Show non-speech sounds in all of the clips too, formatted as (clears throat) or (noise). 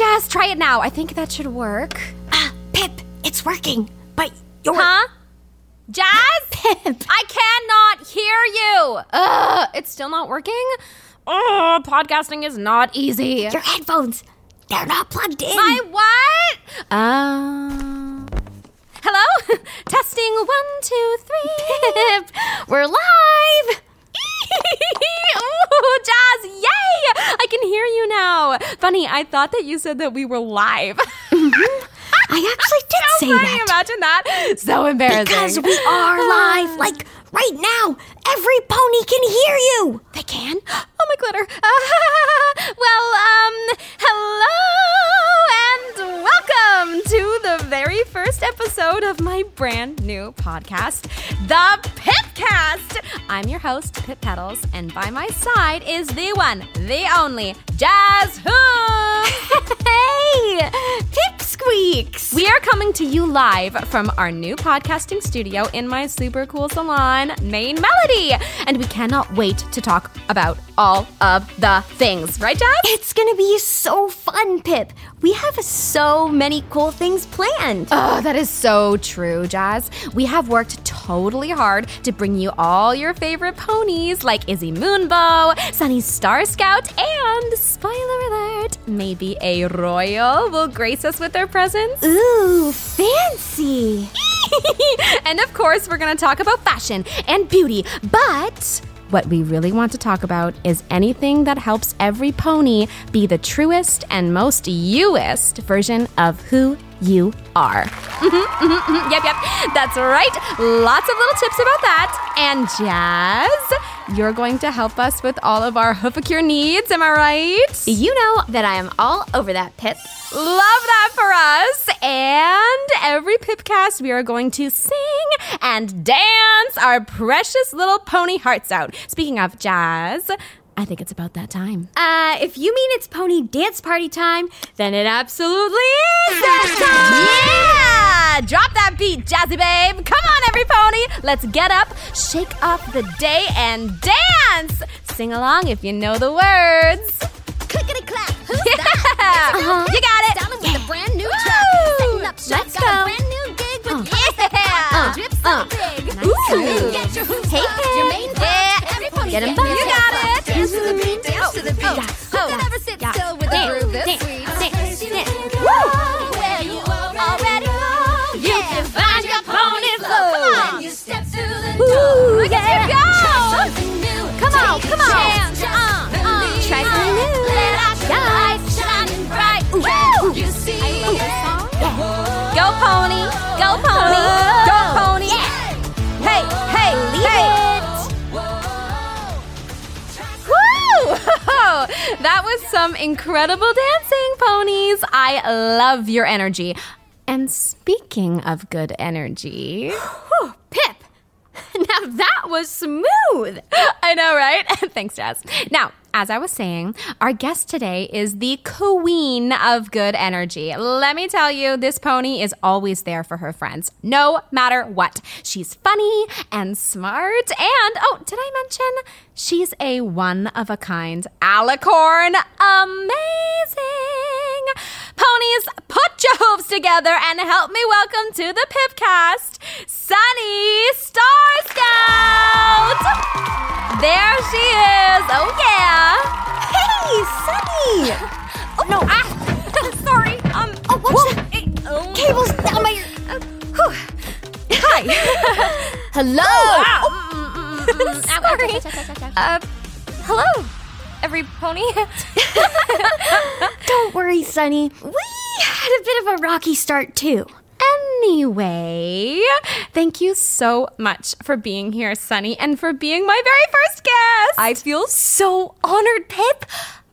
Jazz, try it now. I think that should work. Ah, Pipp, it's working. But you're. Huh? Jazz? Pipp. I cannot hear you. Ugh, it's still not working? Oh, podcasting is not easy. Your headphones. They're not plugged in. My what? Uh, hello? (laughs) Testing one, two, three. Pipp, We're live. Ooh, Jazz, yay! I can hear you now. Funny, I thought that you said that we were live. (laughs) I actually did so say funny, that. imagine that. So embarrassing. Because we are (sighs) live. Like right now, every pony can hear you. They can? (gasps) Oh, my glitter. (laughs) well, um, hello welcome to the very first episode of my brand new podcast, The Pippcast. I'm your host, Pipp Petals, and by my side is the one, the only, Jazz Hooves. (laughs) Hey, Pipp Squeaks. We are coming to you live from our new podcasting studio in my super cool salon, Mane Melody. And we cannot wait to talk about all of the things, right, Jazz? It's gonna be so fun, Pipp. We have so many cool things planned. Oh, that is so true, Jazz. We have worked totally hard to bring you all your favorite ponies like Izzy Moonbow, Sunny Starscout, and spoiler maybe a royal will grace us with their presence. Ooh, fancy. (laughs) and of course, we're going to talk about fashion and beauty, but what we really want to talk about is anything that helps every pony be the truest and most youest version of who you are. Mhm, mhm, mhm. Yep, yep. That's right. Lots of little tips about that. And Jazz, you're going to help us with all of our hoofacure needs, am I right? You know that I am all over that, Pipp. Love that for us. And every Pippcast, we are going to sing and dance our precious little pony hearts out. Speaking of jazz, I think it's about that time. Uh, if you mean it's pony dance party time, then it absolutely is that Yeah! Drop that beat, Jazzy Babe. Come on, every pony. Let's get up, shake off the day, and dance. Sing along if you know the words. Clickety clap. Who's Yeah! that? Uh-huh. You got it. Down with a brand new Woo! track. Setting up shop. Let's got go. a brand new gig with Yeah! (laughs) uh, drips uh. so big. Ooh. Get your hoops Hey, up, your mane Yeah. Every pony Get 'em get back. You got Come on, come on. chance. Uh, uh. Try something new. Let out your Yeah. light shining bright. Woo. You see. Go pony, go pony, go pony. Hey, hey, hey. Woo! (laughs) That was some incredible dancing, ponies. I love your energy. And speaking of good energy. (laughs) Now that was smooth. (laughs) I know, right? (laughs) Thanks, Jazz. Now, as I was saying, our guest today is the queen of good energy. Let me tell you, this pony is always there for her friends, no matter what. She's funny and smart, and oh, did I mention she's a one of a kind alicorn? Amazing! Ponies, put your hooves together and help me welcome to the Pippcast, Sunny Star Hello. Sorry. Uh, hello, every pony. (laughs) Don't worry, Sunny. We had a bit of a rocky start too. Anyway, thank you so much for being here, Sunny, and for being my very first guest. I feel so honored, Pipp.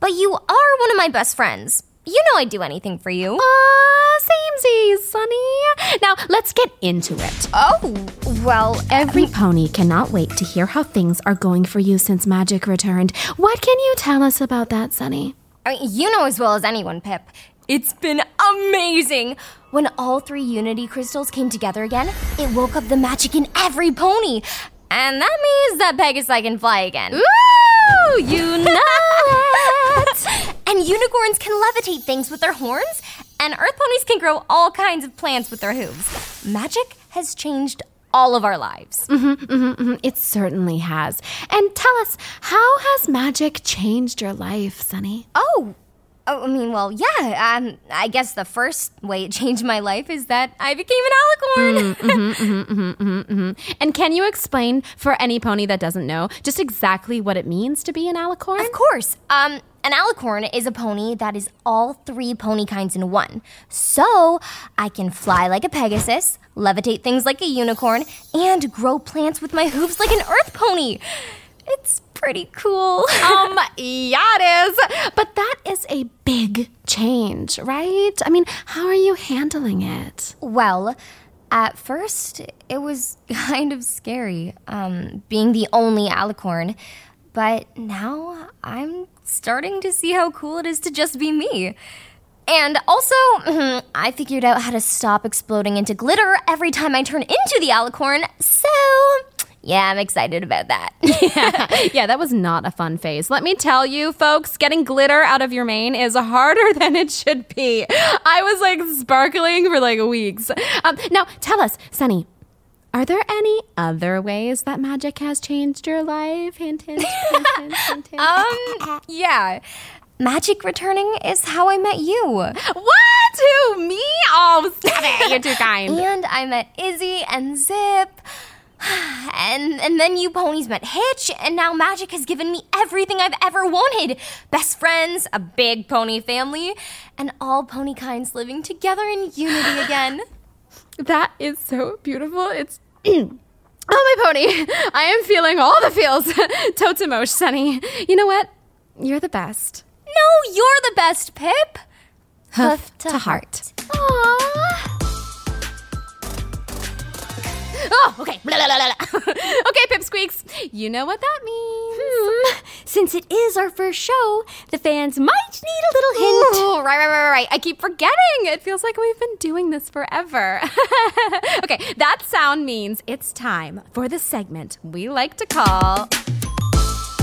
But you are one of my best friends. You know I'd do anything for you. Aw, samesies, Sunny. Now, let's get into it. Oh, well, Every um, pony cannot wait to hear how things are going for you since magic returned. What can you tell us about that, Sunny? I mean, you know as well as anyone, Pipp. It's been amazing. When all three Unity crystals came together again, it woke up the magic in every pony. And that means that Pegasus can fly again. You know (laughs) it. And unicorns can levitate things with their horns, and earth ponies can grow all kinds of plants with their hooves. Magic has changed all of our lives. It certainly has. And tell us, how has magic changed your life, Sunny? Oh, oh, I mean, well, yeah. Um, I guess the first way it changed my life is that I became an alicorn. mm-hmm, mm-hmm, mm-hmm, And can you explain for any pony that doesn't know just exactly what it means to be an alicorn? Of course. Um, an alicorn is a pony that is all three pony kinds in one. So I can fly like a Pegasus, levitate things like a unicorn, and grow plants with my hooves like an earth pony. It's pretty cool. (laughs) um, yeah, it is. But that is a big change, right? I mean, how are you handling it? Well, at first, it was (laughs) kind of scary, um, being the only alicorn. But now I'm starting to see how cool it is to just be me. And also, (clears throat) I figured out how to stop exploding into glitter every time I turn into the alicorn. So, yeah, I'm excited about that. (laughs) yeah, that was not a fun phase. Let me tell you, folks, getting glitter out of your mane is harder (laughs) than it should be. I was like sparkling for like weeks. Um, now, tell us, Sunny, are there any other ways that magic has changed your life? Hint, hint, hint, hint, hint, hint. (laughs) um, yeah. Magic returning is how I met you. what? Who? Me? Oh, stop it. You're too kind. (laughs) And I met Izzy and Zip. (sighs) And and then you ponies met Hitch, and now magic has given me everything I've ever wanted. Best friends, a big pony family, and all pony kinds living together in unity (gasps) again. That is so beautiful. It's. Oh, my pony. (laughs) I am feeling all the feels. (laughs) Totemosh, Sunny. You know what? You're the best. No, you're the best, Pipp. Hoof to heart. Aww. Oh, okay. Blah, blah, blah, blah. (laughs) okay, Pippsqueaks. You know what that means. Hmm. Since it is our first show, the fans might need a little hint. Ooh, right, right, right, right. I keep forgetting. It feels like we've been doing this forever. (laughs) okay, that sound means it's time for the segment we like to call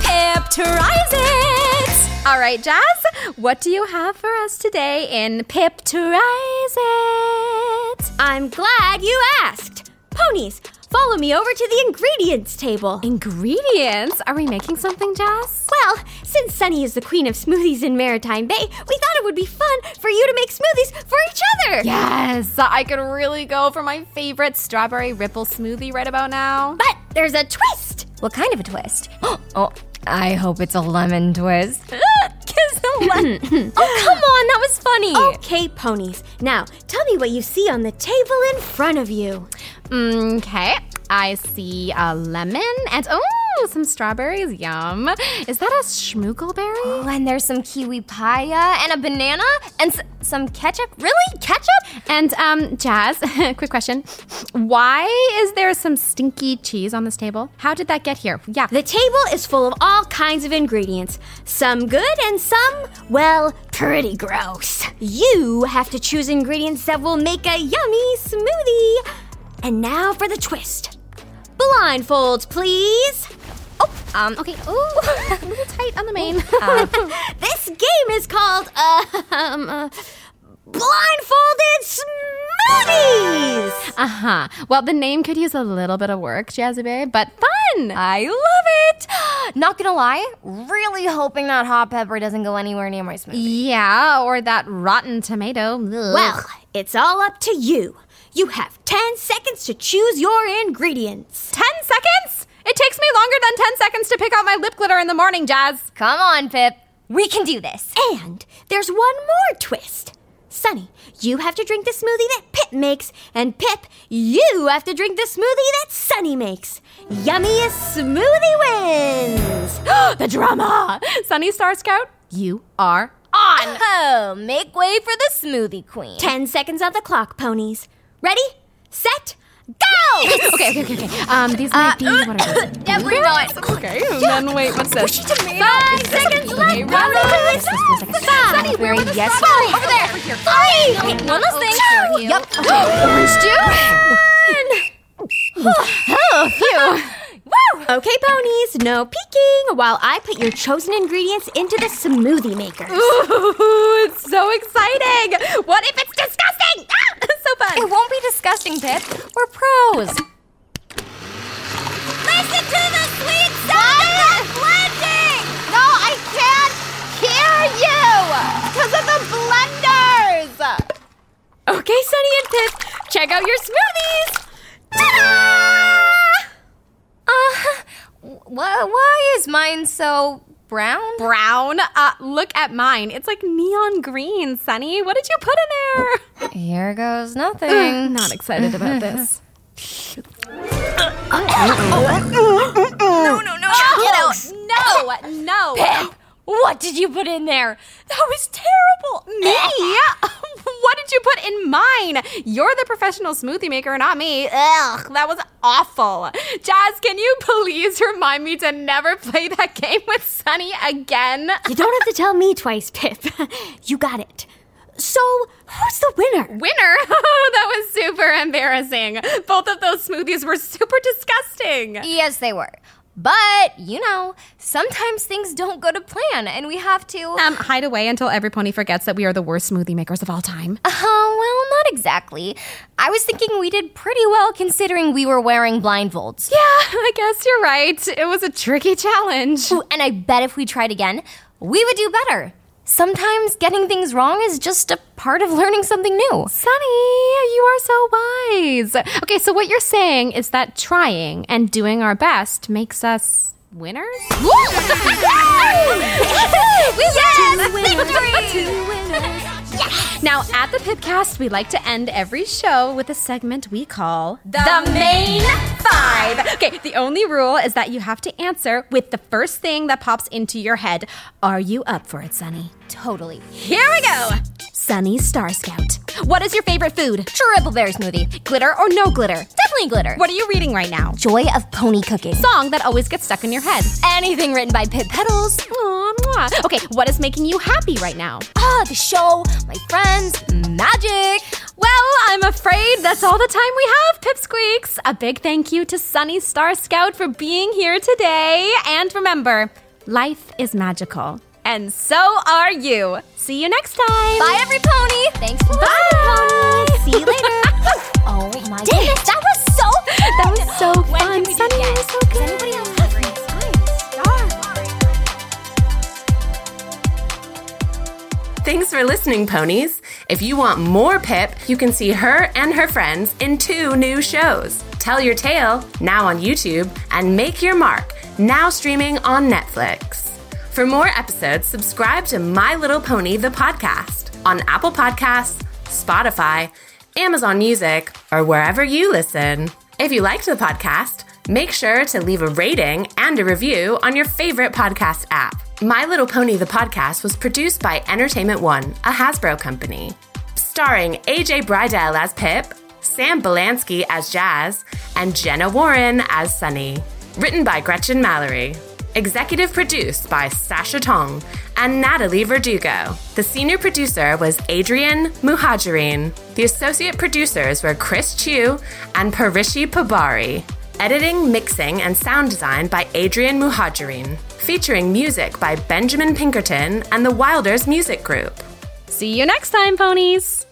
Pipp Tries It. All right, Jazz, what do you have for us today in Pipp Tries It? I'm glad you asked. Ponies, follow me over to the ingredients table. Ingredients? Are we making something, Jazz? Well, since Sunny is the queen of smoothies in Maritime Bay, we thought it would be fun for you to make smoothies for each other. Yes, I could really go for my favorite strawberry ripple smoothie right about now. But there's a twist. What kind of a twist? (gasps) Oh, I hope it's a lemon twist. (laughs) Kiss the lemon. (clears throat) oh, come on, that was funny. Okay, ponies. Now, tell me what you see on the table in front of you. Okay, I see a lemon and oh, some strawberries. Yum. Is that a schmoogleberry? Oh, and there's some kiwi paya and a banana and s- some ketchup. Really? Ketchup? And um, Jazz, (laughs) quick question: Why is there some stinky cheese on this table? How did that get here? Yeah. The table is full of all kinds of ingredients. Some good and some, well, pretty gross. You have to choose ingredients that will make a yummy smoothie. And now for the twist. Blindfolds, please. Oh, um. Okay. Ooh, (laughs) a little tight on the mane. (laughs) This game is called uh, um, uh, Blindfolded Smoothies. Uh huh. Well, the name could use a little bit of work, Jazzy Babe, but fun. I love it. (gasps) Not gonna lie, really hoping that hot pepper doesn't go anywhere near my smoothie. yeah, or that rotten tomato. Ugh. Well, it's all up to you. You have 10 seconds to choose your ingredients. 10 seconds? It takes me longer than 10 seconds to pick out my lip glitter in the morning, Jazz. Come on, Pipp. We can do this. And there's one more twist. Sunny, you have to drink the smoothie that Pipp makes, and Pipp, you have to drink the smoothie that Sunny makes. Yummiest smoothie wins! (gasps) (gasps) the drama. Sunny Starscout, you are on. (laughs) Oh, make way for the smoothie queen. 10 seconds on the clock, ponies. Ready, set, go! (laughs) okay, okay, okay, okay. Um, these might be what are these? Definitely not. Okay, and then wait, what's this? Five seconds left, Okay, ponies! Sunny, where was yes. Sunny, over there. Over here. Okay, one last thing. Yep. Okay, orange juice. oh, phew. (laughs) Woo! Okay, ponies, no peeking while I put your chosen ingredients into the smoothie maker. Ooh, it's so exciting! What if it's disgusting? Ah, it's (laughs) so fun. It won't be disgusting, Pipp. We're pros. Listen to the sweet sound of blending! No, I can't hear you! Because of the blenders! Okay, Sunny and Pip, check out your smoothies! Uh, wh- why is mine so brown? Brown? Uh, look at mine. It's like neon green, Sunny. What did you put in there? Here goes nothing. (laughs) Not excited about this. (laughs) no, no, no. Get out. No, no. Pipp, what did you put in there? That was terrible. Me? (laughs) what did you put in mine? You're the professional smoothie maker, not me. Ugh, that was awful. Jazz, can you please remind me to never play that game with Sunny again? You don't have to tell me twice, Pipp. (laughs) you got it. So, who's the winner? Winner? (laughs) Oh, that was super embarrassing. Both of those smoothies were super disgusting. Yes, they were. But, you know, sometimes things don't go to plan and we have to. Um, hide away until every pony forgets that we are the worst smoothie makers of all time. Oh, (laughs) well, not exactly. I was thinking we did pretty well considering we were wearing blindfolds. Yeah, I guess you're right. It was a tricky challenge. Ooh, and I bet if we tried again, we would do better. Sometimes getting things wrong is just a part of learning something new. Sunny, you are so wise. Okay, so what you're saying is that trying and doing our best makes us winners? Now, at the Pippcast, we like to end every show with a segment we call The, Main Okay, the only rule is that you have to answer with the first thing that pops into your head. Are you up for it, Sunny? Totally. Here we go! Sunny Starscout. What is your favorite food? Triple berry smoothie. Glitter or no glitter? Definitely glitter. What are you reading right now? Joy of pony cooking. Song that always gets stuck in your head. Anything written by Pipp Petals. Aw, Okay, what is making you happy right now? Ah, the show, my friends, magic. Well, I'm afraid that's all the time we have, Pippsqueaks. A big thank you to Sunny Starscout for being here today. And remember, life is magical. And so are you. See you next time. Bye, every pony. Thanks for Bye. For listening, ponies. If you want more Pipp, you can see her and her friends in two new shows Tell Your Tale, now on YouTube, and Make Your Mark, now streaming on Netflix. For more episodes, subscribe to My Little Pony, the podcast, on Apple Podcasts, Spotify, Amazon Music, or wherever you listen. If you liked the podcast, make sure to leave a rating and a review on your favorite podcast app. My Little Pony, the podcast, was produced by Entertainment One, a Hasbro company. Starring AJ Bridel as Pipp, Sam Belansky as Jazz, and Jenna Warren as Sunny. Written by Gretchen Mallory. Executive produced by Sasha Tong and Natalie Verdugo. The senior producer was Adrian Muhajirin. The associate producers were Chris Chu and Parishi Pabari. Editing, mixing, and sound design by Adrian Muhajirin. Featuring music by Benjamin Pinkerton and the Wilders Music Group. See you next time, ponies.